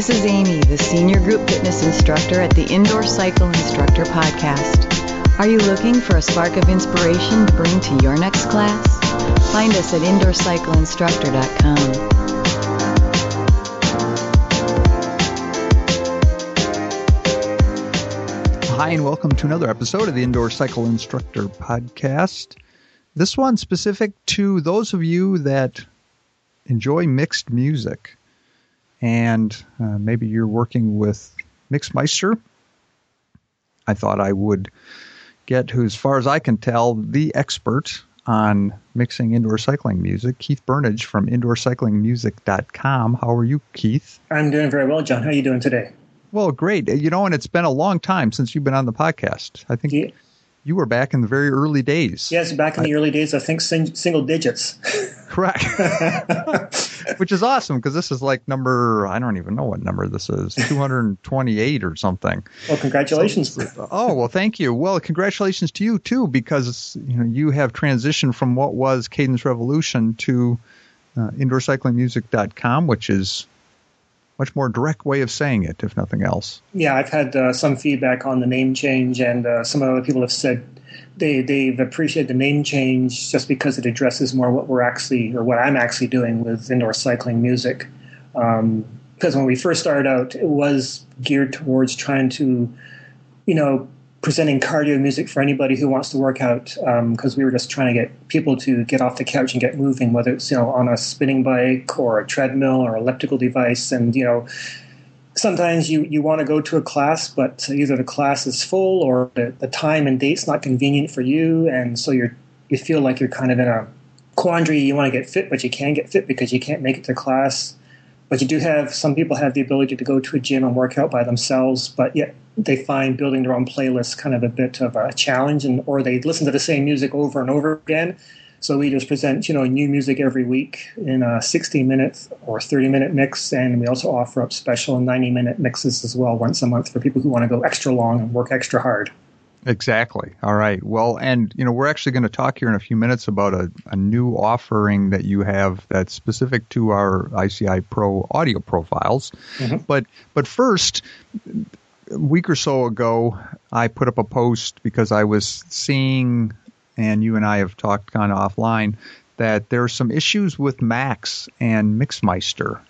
This is Amy, the Senior Group Fitness Instructor at the Indoor Cycle Instructor Podcast. Are you looking for a spark of inspiration to bring to your next class? Find us at indoorcycleinstructor.com. Hi, and welcome to another episode of the Indoor Cycle Instructor Podcast. This one specific to those of you that enjoy mixed music and uh, maybe you're working with Mixmeister. I thought I would get who, as far as I can tell, the expert on mixing indoor cycling music, Keith Burnage from indoorcyclingmusic.com. How are you, Keith? I'm doing very well, John. How are you doing today? Well, great. You know, and it's been a long time since you've been on the podcast. I think yeah. you were back in the very early days. Yes, back in the early days, I think sing- single digits. Correct. Which is awesome because this is like number, I don't even know what number this is, 228 or something. Well, congratulations. So, oh, well, thank you. Well, congratulations to you too because you know you have transitioned from what was Cadence Revolution to uh, indoorcyclingmusic.com, which is much more direct way of saying it, if nothing else. Yeah, I've had uh, some feedback on the name change, and uh, some other people have said they they've appreciated the name change just because it addresses more what we're actually or what I'm actually doing with indoor cycling music. Um, because when we first started out, it was geared towards trying to, you know, presenting cardio music for anybody who wants to work out. Because um, we were just trying to get people to get off the couch and get moving, whether it's you know on a spinning bike or a treadmill or elliptical device, and you know sometimes you, you want to go to a class, but either the class is full or the, the time and date's not convenient for you, and so you're you feel like you're kind of in a quandary. You want to get fit, but you can't get fit because you can't make it to class. But you do have some people have the ability to go to a gym and work out by themselves, but yet they find building their own playlist kind of a bit of a challenge, and or they listen to the same music over and over again so we just present, you know, new music every week in a 60 minute or 30 minute mix, and we also offer up special 90 minute mixes as well once a month for people who want to go extra long and work extra hard. Exactly. All right. Well, and you know, we're actually going to talk here in a few minutes about a, a new offering that you have that's specific to our ICI Pro audio profiles. Mm-hmm. But but first, a week or so ago, I put up a post because I was seeing and you and I have talked kind of offline that there are some issues with Macs and Mixmeister.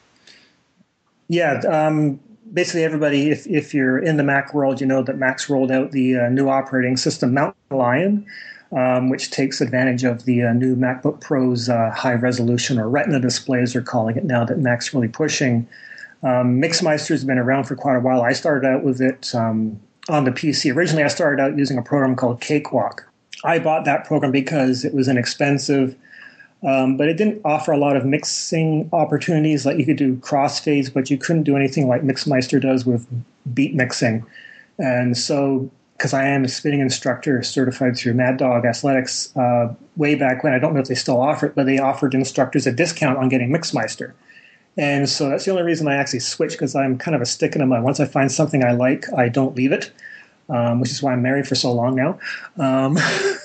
Yeah, um, basically everybody, if, if you're in the Mac world, you know that Mac's rolled out the uh, new operating system, Mountain Lion, um, which takes advantage of the uh, new MacBook Pro's uh, high resolution or Retina displays, they're calling it now that Mac's really pushing. Um, Mixmeister has been around for quite a while. I started out with it um, on the PC. Originally, I started out using a program called Cakewalk. I bought that program because it was inexpensive, um, but it didn't offer a lot of mixing opportunities. Like you could do crossfades, but you couldn't do anything like Mixmeister does with beat mixing. And so, because I am a spinning instructor certified through Mad Dog Athletics, uh, way back when, I don't know if they still offer it, but they offered instructors a discount on getting Mixmeister. And so that's the only reason I actually switch because I'm kind of a stick in the mud. Once I find something I like, I don't leave it um, which is why I'm married for so long now. Um,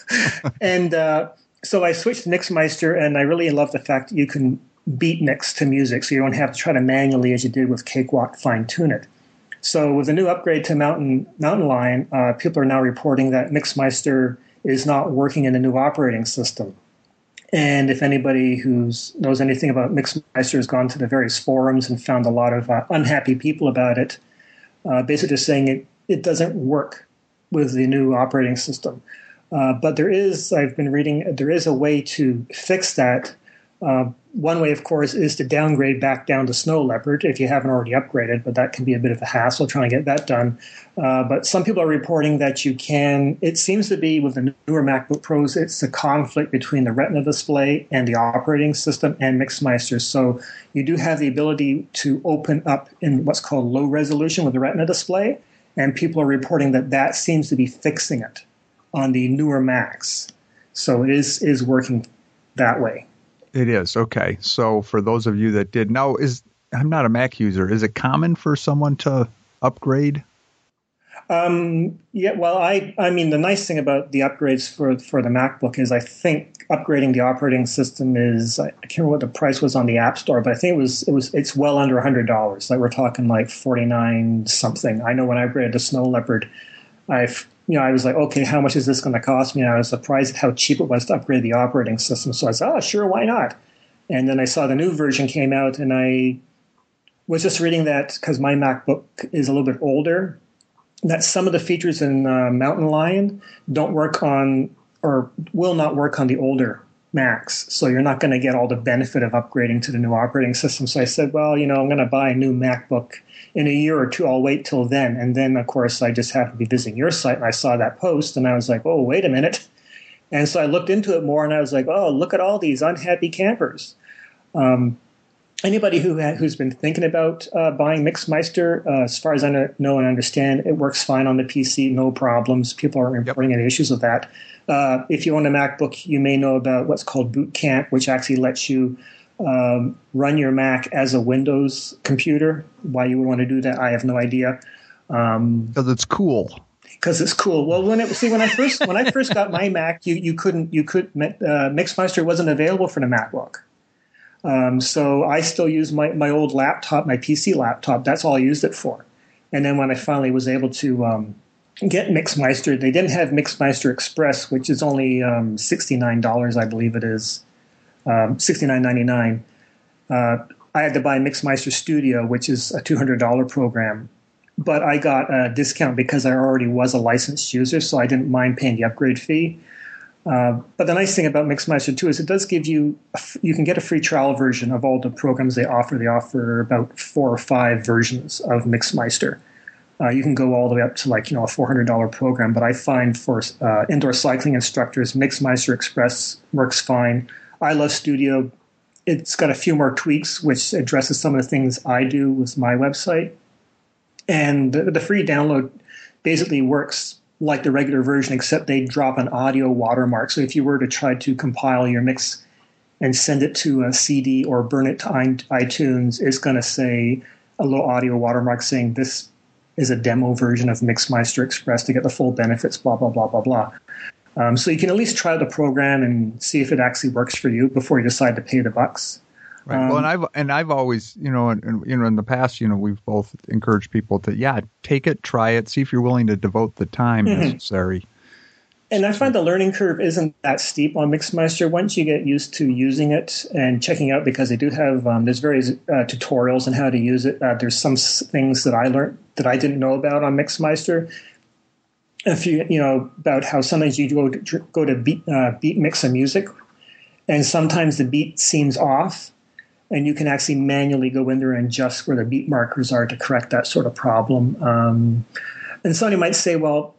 and uh, so I switched to Mixmeister, and I really love the fact that you can beat mix to music, so you don't have to try to manually, as you did with Cakewalk, fine tune it. So with the new upgrade to Mountain Mountain Lion, uh, people are now reporting that Mixmeister is not working in the new operating system. And if anybody who knows anything about Mixmeister has gone to the various forums and found a lot of uh, unhappy people about it, uh, basically just saying it it doesn't work with the new operating system. Uh, but there is, I've been reading, there is a way to fix that. One way, of course, is to downgrade back down to Snow Leopard if you haven't already upgraded, but that can be a bit of a hassle trying to get that done. Uh, but some people are reporting that you can, it seems to be with the newer MacBook Pros, it's a conflict between the Retina display and the operating system and Mixmeister. So you do have the ability to open up in what's called low resolution with the Retina display and people are reporting that that seems to be fixing it on the newer Macs. So it is is working that way. It is okay. So for those of you that did now, is I'm not a Mac user. Is it common for someone to upgrade? Um, yeah, well, I, I mean, the nice thing about the upgrades for for the MacBook is I think upgrading the operating system is I can't remember what the price was on the App Store, but I think it was it was it's well under a hundred dollars. Like we're talking like forty nine something. I know when I upgraded to Snow Leopard, I've you know I was like, okay, how much is this going to cost me? And I was surprised at how cheap it was to upgrade the operating system. So I said, oh, sure, why not? And then I saw the new version came out, and I was just reading that because my MacBook is a little bit older that some of the features in uh, Mountain Lion don't work on or will not work on the older Macs. So you're not going to get all the benefit of upgrading to the new operating system. So I said, well, you know, I'm going to buy a new MacBook in a year or two. I'll wait till then. And then, of course, I just happened to be visiting your site and I saw that post and I was like, oh, wait a minute. And so I looked into it more and I was like, oh, look at all these unhappy campers. Um, anybody who ha- who's been thinking about uh, buying Mixmeister, uh, as far as I know and understand, it works fine on the PC, no problems. People aren't reporting yep. any issues with that. Uh, if you own a MacBook, you may know about what's called Boot Camp, which actually lets you um, run your Mac as a Windows computer. Why you would want to do that, I have no idea. Because um, it's cool. Because it's cool. Well, when it see when I first when I first got my Mac, you you couldn't you could uh, Mixmeister wasn't available for the MacBook. Um, so I still use my, my old laptop, my PC laptop. That's all I used it for. And then when I finally was able to um, get Mixmeister, they didn't have Mixmeister Express, which is only um, $69, I believe it is, um, $69.99. Uh, I had to buy Mixmeister Studio, which is a $200 program. But I got a discount because I already was a licensed user, so I didn't mind paying the upgrade fee. Uh, but the nice thing about Mixmeister too is it does give you you can get a free trial version of all the programs they offer. They offer about four or five versions of Mixmeister. Uh, you can go all the way up to like you know a four hundred dollar program, but I find for uh, indoor cycling instructors, Mixmeister Express works fine. I love Studio. It's got a few more tweaks which addresses some of the things I do with my website, and the, the free download basically works like the regular version, except they drop an audio watermark. So if you were to try to compile your mix and send it to a CD or burn it to iTunes, it's going to say a little audio watermark saying this is a demo version of Mixmeister Express to get the full benefits, blah, blah, blah, blah, blah. Um, so you can at least try the program and see if it actually works for you before you decide to pay the bucks. Right. Um, well, and I've and I've always, you know, and, you know, in the past, you know, we've both encouraged people to, yeah, take it, try it, see if you're willing to devote the time mm-hmm. necessary. And I find the learning curve isn't that steep on Mixmeister. Once you get used to using it and checking out, because they do have um, there's various uh, tutorials on how to use it. Uh, there's some things that I learned that I didn't know about on Mixmeister. If you you know about how sometimes you go to, go to beat uh, beat mix a music, and sometimes the beat seems off and you can actually manually go in there and adjust where the beat markers are to correct that sort of problem. Um, and somebody might say, well,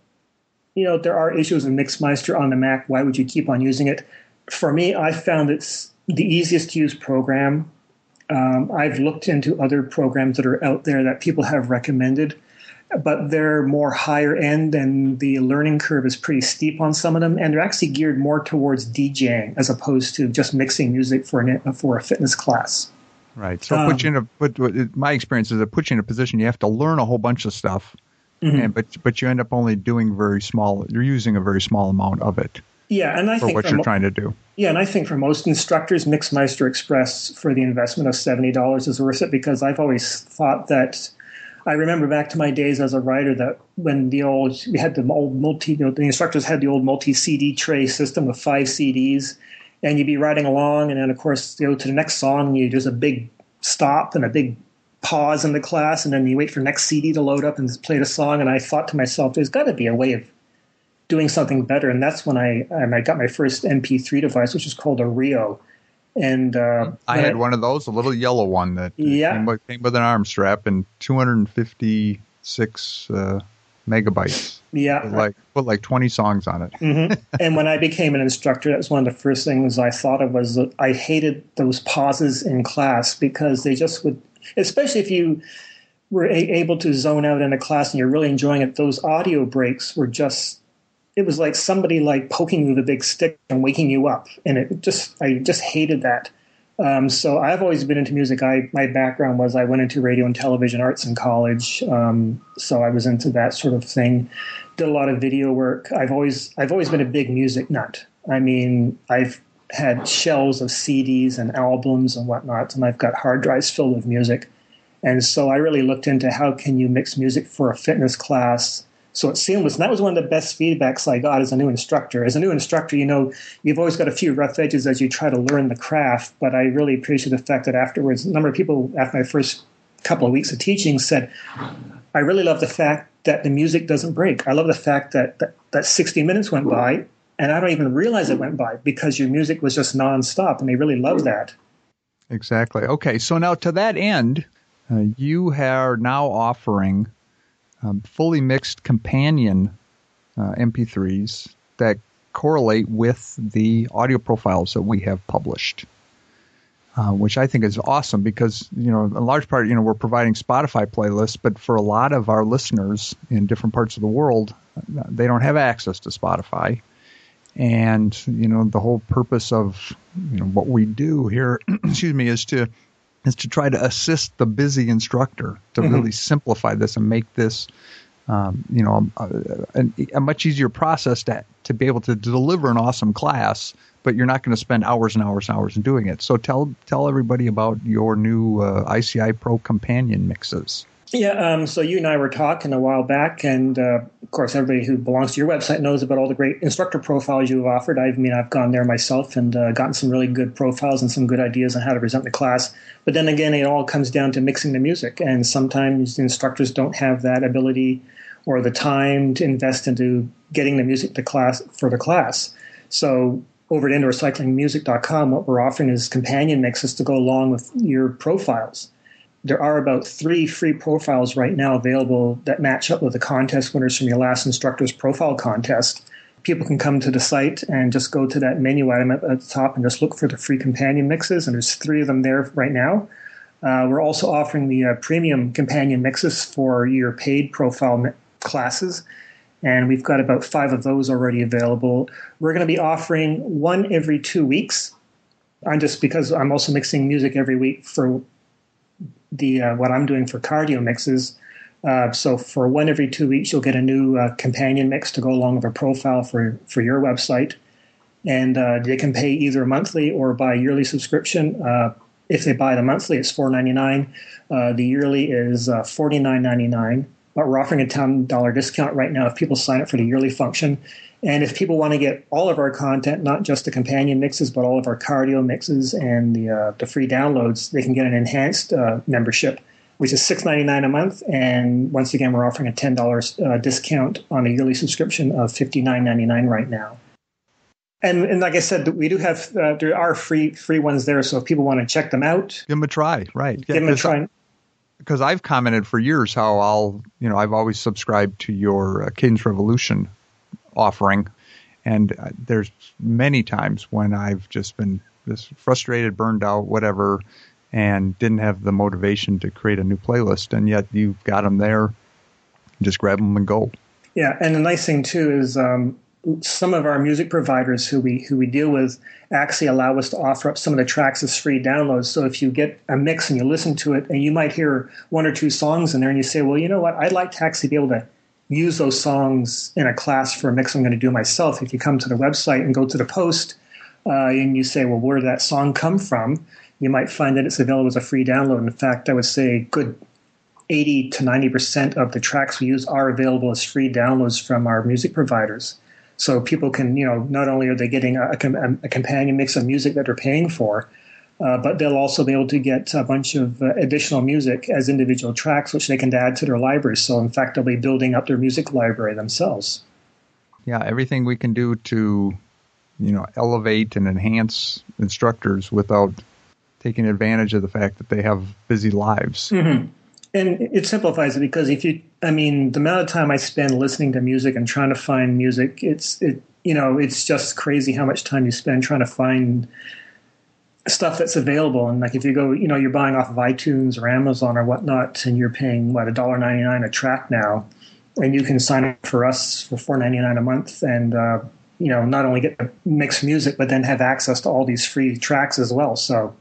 you know, there are issues in Mixmeister on the Mac. Why would you keep on using it? For me, I found it's the easiest to use program. Um, I've looked into other programs that are out there that people have recommended, but they're more higher end and the learning curve is pretty steep on some of them. And they're actually geared more towards DJing as opposed to just mixing music for, an, for a fitness class. Right. So um, put you in a put my experience is it puts you in a position you have to learn a whole bunch of stuff, mm-hmm. and but but you end up only doing very small. You're using a very small amount of it. Yeah, and I for think what you're mo- trying to do. Yeah, and I think for most instructors, Mixmeister Express for the investment of seventy dollars is worth it because I've always thought that I remember back to my days as a writer that when the old we had the old multi you know, the instructors had the old multi CD tray system of five CDs, and you'd be riding along, and then of course you go to the next song, you there's a big stop and a big pause in the class, and then you wait for next CD to load up and play the song. And I thought to myself, there's got to be a way of doing something better, and that's when I um, I got my first MP3 device, which is called a Rio and uh, I had one of those, a little yellow one that yeah. came, with, came with an arm strap and 256 uh, megabytes. Yeah, like put like 20 songs on it. mm-hmm. And when I became an instructor, that was one of the first things I thought of was that I hated those pauses in class because they just would, especially if you were a- able to zone out in a class and you're really enjoying it. Those audio breaks were just it was like somebody like poking you with a big stick and waking you up and it just i just hated that Um, so I've always been into music. I my background was I went into radio and television arts in college, um, so I was into that sort of thing. Did a lot of video work. I've always I've always been a big music nut. I mean, I've had shelves of CDs and albums and whatnot, and I've got hard drives filled with music. And so I really looked into how can you mix music for a fitness class so it's seamless. And that was one of the best feedbacks I got as a new instructor. As a new instructor, you know, you've always got a few rough edges as you try to learn the craft, but I really appreciate the fact that afterwards, a number of people after my first couple of weeks of teaching said, I really love the fact that the music doesn't break. I love the fact that, that, that 60 minutes went by and I don't even realize it went by because your music was just nonstop and they really love that. Exactly. Okay, so now to that end, uh, you are now offering um, fully mixed companion uh, MP3s that correlate with the audio profiles that we have published. Uh, which I think is awesome because you know, in large part, you know, we're providing Spotify playlists, but for a lot of our listeners in different parts of the world, they don't have access to Spotify. And you know, the whole purpose of you know what we do here, excuse me, is to is to try to assist the busy instructor to mm-hmm. really simplify this and make this, um, you know, a, a, a, much easier process to to be able to deliver an awesome class. But you're not going to spend hours and hours and hours in doing it. So tell tell everybody about your new uh, ICI Pro companion mixes. Yeah, um, so you and I were talking a while back, and uh, of course, everybody who belongs to your website knows about all the great instructor profiles you've offered. I mean, I've gone there myself and uh, gotten some really good profiles and some good ideas on how to present the class. But then again, it all comes down to mixing the music, and sometimes instructors don't have that ability or the time to invest into getting the music to class for the class. So over at indoorcyclingmusic.com, what we're offering is companion mixes to go along with your profiles there are about three free profiles right now available that match up with the contest winners from your last instructor's profile contest. People can come to the site and just go to that menu item at, the top and just look for the free companion mixes, and there's three of them there right now. Uh, we're also offering the uh, premium companion mixes for your paid profile mi- classes, and we've got about five of those already available. We're going to be offering one every two weeks. I'm just because I'm also mixing music every week for the uh, what I'm doing for cardio mixes. Uh, so for one every two weeks, you'll get a new uh, companion mix to go along with a profile for for your website, and uh, they can pay either monthly or by yearly subscription. Uh, if they buy the monthly, it's four ninety nine. Uh, the yearly is forty nine ninety nine. But we're offering a ten dollar discount right now if people sign up for the yearly function. And if people want to get all of our content, not just the companion mixes, but all of our cardio mixes and the uh, the free downloads, they can get an enhanced uh, membership, which is six ninety nine a month. And once again, we're offering a ten dollars uh, discount on a yearly subscription of fifty nine ninety nine right now. And, and like I said, we do have uh, there are free free ones there. So if people want to check them out, give them a try. Right, give them a try. Because I've commented for years how I'll, you know, I've always subscribed to your uh, Cadence Revolution offering. And uh, there's many times when I've just been just frustrated, burned out, whatever, and didn't have the motivation to create a new playlist. And yet you've got them there. Just grab them and go. Yeah, and the nice thing too is um, some of our music providers who we who we deal with actually allow us to offer up some of the tracks as free downloads. So if you get a mix and you listen to it, and you might hear one or two songs in there, and you say, "Well, you know what? I'd like to actually be able to use those songs in a class for a mix I'm going to do myself. If you come to the website and go to the post uh, and you say, well, where did that song come from? You might find that it's available as a free download. In fact, I would say good 80 to 90% of the tracks we use are available as free downloads from our music providers. So people can, you know, not only are they getting a, a, a companion mix of music that they're paying for, uh, but they'll also be able to get a bunch of uh, additional music as individual tracks, which they can add to their libraries. So, in fact, they'll be building up their music library themselves. Yeah, everything we can do to, you know, elevate and enhance instructors without taking advantage of the fact that they have busy lives. Mm-hmm. And it simplifies it because if you, I mean, the amount of time I spend listening to music and trying to find music, it's it, you know, it's just crazy how much time you spend trying to find stuff that's available. And like if you go, you know, you're buying off of iTunes or Amazon or whatnot, and you're paying what a dollar ninety nine a track now, and you can sign up for us for four ninety nine a month, and uh, you know, not only get the mixed music, but then have access to all these free tracks as well. So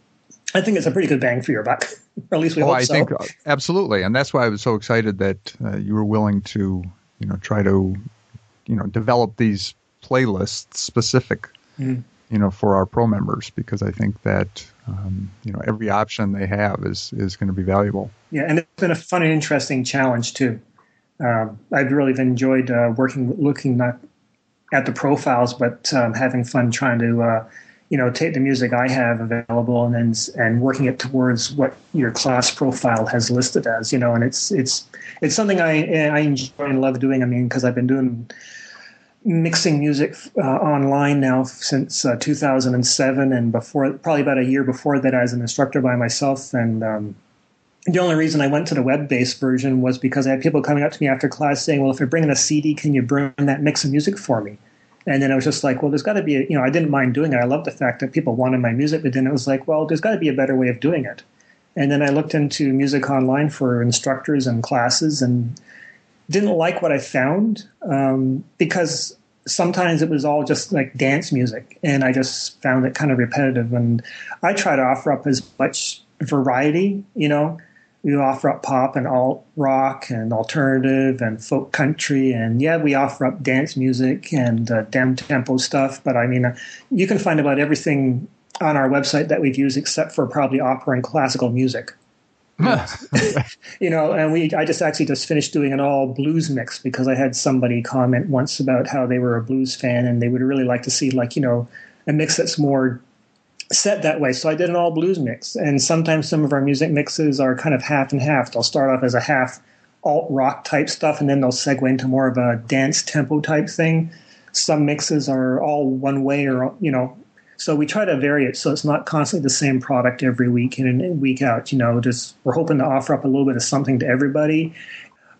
I think it's a pretty good bang for your buck, or at least we oh, hope I so. think absolutely, and that's why I was so excited that uh, you were willing to, you know, try to, you know, develop these playlists specific, Mm. you know, for our pro members because I think that, um, you know, every option they have is is going to be valuable. Yeah, and it's been a fun and interesting challenge too. Um, I've really enjoyed uh, working, looking not at the profiles, but um, having fun trying to, uh, you know, take the music I have available and then and working it towards what your class profile has listed as. You know, and it's it's it's something I I enjoy and love doing. I mean, because I've been doing mixing music uh, online now since uh, 2007 and before probably about a year before that as an instructor by myself and um, the only reason I went to the web-based version was because I had people coming up to me after class saying, "Well, if you're bringing a CD, can you bring that mix of music for me?" And then I was just like, "Well, there's got to be a, you know, I didn't mind doing it. I love the fact that people wanted my music, but then it was like, well, there's got to be a better way of doing it." And then I looked into music online for instructors and classes, and didn't like what I found um, because sometimes it was all just like dance music, and I just found it kind of repetitive. And I try to offer up as much variety, you know. We offer up pop and alt rock and alternative and folk country, and yeah, we offer up dance music and uh, tempo stuff. But I mean, uh, you can find about everything on our website that we've used, except for probably opera and classical music you know, and we I just actually just finished doing an all blues mix because I had somebody comment once about how they were a blues fan and they would really like to see like, you know, a mix that's more set that way. So I did an all blues mix. And sometimes some of our music mixes are kind of half and half. They'll start off as a half alt rock type stuff and then they'll segue into more of a dance tempo type thing. Some mixes are all one way or you know, so we try to vary it so it's not constantly the same product every week in and week out. You know, just we're hoping to offer up a little bit of something to everybody.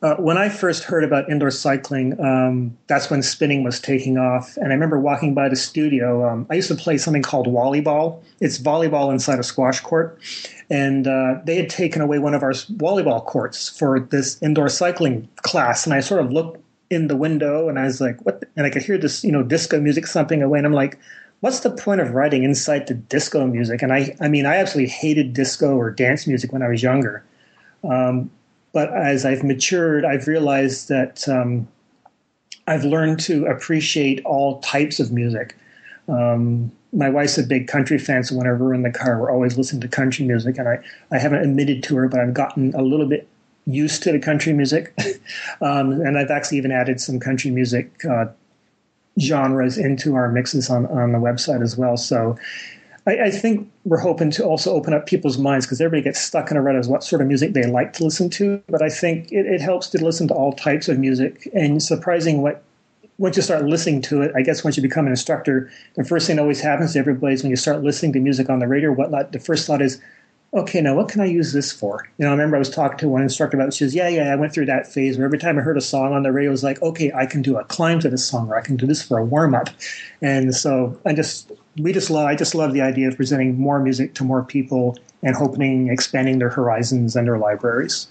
Uh, when I first heard about indoor cycling, um, that's when spinning was taking off. And I remember walking by the studio. Um, I used to play something called wallyball. It's volleyball inside a squash court. And uh, they had taken away one of our volleyball courts for this indoor cycling class. And I sort of looked in the window and I was like, what? And I could hear this, you know, disco music thumping away. And I'm like, what's the point of riding inside to disco music? And I, I mean, I absolutely hated disco or dance music when I was younger. Um, but as I've matured, I've realized that um, I've learned to appreciate all types of music. Um, my wife's a big country fan, so whenever we're in the car, we're always listening to country music. And I, I haven't admitted to her, but I've gotten a little bit used to the country music. um, and I've actually even added some country music uh, genres into our mixes on, on the website as well. So I, I think we're hoping to also open up people's minds because everybody gets stuck in a rut as what sort of music they like to listen to. But I think it, it helps to listen to all types of music. And surprising what once you start listening to it, I guess once you become an instructor, the first thing that always happens to everybody is when you start listening to music on the radio or whatnot, the first thought is, okay, now what can I use this for? You know, I remember I was talking to one instructor about it. She says, yeah, yeah, I went through that phase where every time I heard a song on the radio, it was like, okay, I can do a climb to this song or I can do this for a warm up. And so I just, we just love, I just love the idea of presenting more music to more people and hoping, expanding their horizons and their libraries.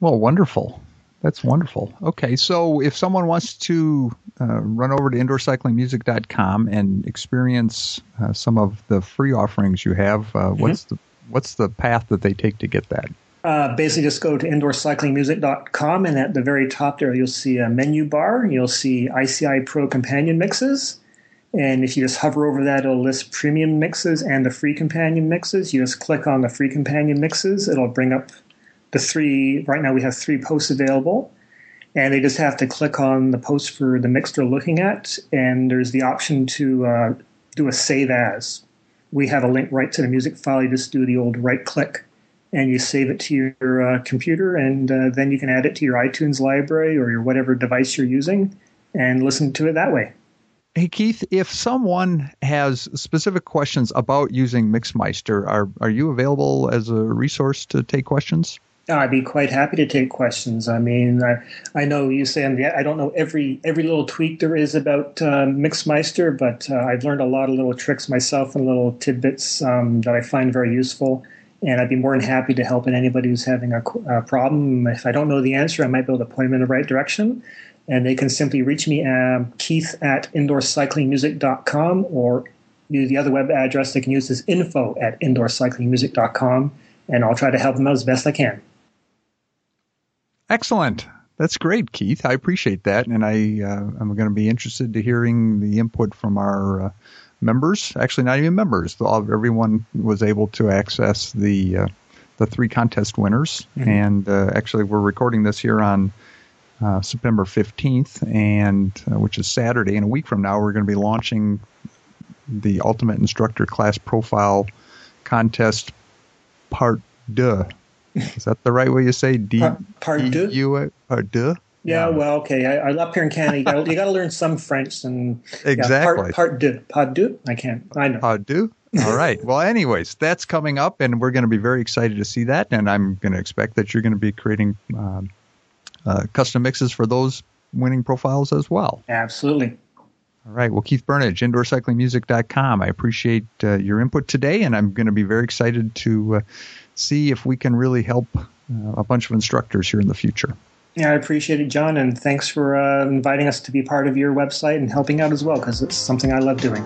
Well, wonderful. That's wonderful. Okay, so if someone wants to uh, run over to indoorcyclingmusic.com and experience uh, some of the free offerings you have, uh, mm-hmm. what's the what's the path that they take to get that? Uh, basically, just go to indoorcyclingmusic.com, and at the very top there, you'll see a menu bar. You'll see ICI Pro Companion mixes. And if you just hover over that, it'll list premium mixes and the free companion mixes. You just click on the free companion mixes, it'll bring up the three. Right now, we have three posts available. And they just have to click on the post for the mix they're looking at, and there's the option to uh, do a save as. We have a link right to the music file. You just do the old right click and you save it to your uh, computer, and uh, then you can add it to your iTunes library or your whatever device you're using and listen to it that way. Hey Keith, if someone has specific questions about using Mixmeister, are are you available as a resource to take questions? I'd be quite happy to take questions. I mean, I, I know you say I'm, I don't know every every little tweak there is about uh, Mixmeister, but uh, I've learned a lot of little tricks myself and little tidbits um, that I find very useful. And I'd be more than happy to help anybody who's having a, a, problem. If I don't know the answer, I might be able to point them in the right direction. And they can simply reach me at keith at indoorcyclingmusic.com or the other web address they can use is info at indoorcyclingmusic.com, and I'll try to help them out as best I can. Excellent. That's great, Keith. I appreciate that, and I uh, I'm going to be interested to hearing the input from our uh, members. Actually, not even members. All, Everyone was able to access the uh, the three contest winners, mm-hmm. and uh, actually, we're recording this here on uh, September 15th, and uh, which is Saturday. And a week from now, we're going to be launching the Ultimate Instructor Class Profile Contest Part Deux. Is that the right way you say D? Part, part deux. Part deux. Yeah, well, okay. I, I up here in Canada, you got, you got to learn some French and exactly yeah, part, part deux. Part deux. I can't. I know. Part deux. All right. Well, anyways, that's coming up, and we're going to be very excited to see that. And I'm going to expect that you're going to be creating um, uh, custom mixes for those winning profiles as well. Absolutely. All right. Well, Keith Burnage, indoorcyclingmusic.com. I appreciate uh, your input today, and I'm going to be very excited to uh, see if we can really help uh, a bunch of instructors here in the future. Yeah, I appreciate it, John, and thanks for uh, inviting us to be part of your website and helping out as well, because it's something I love doing.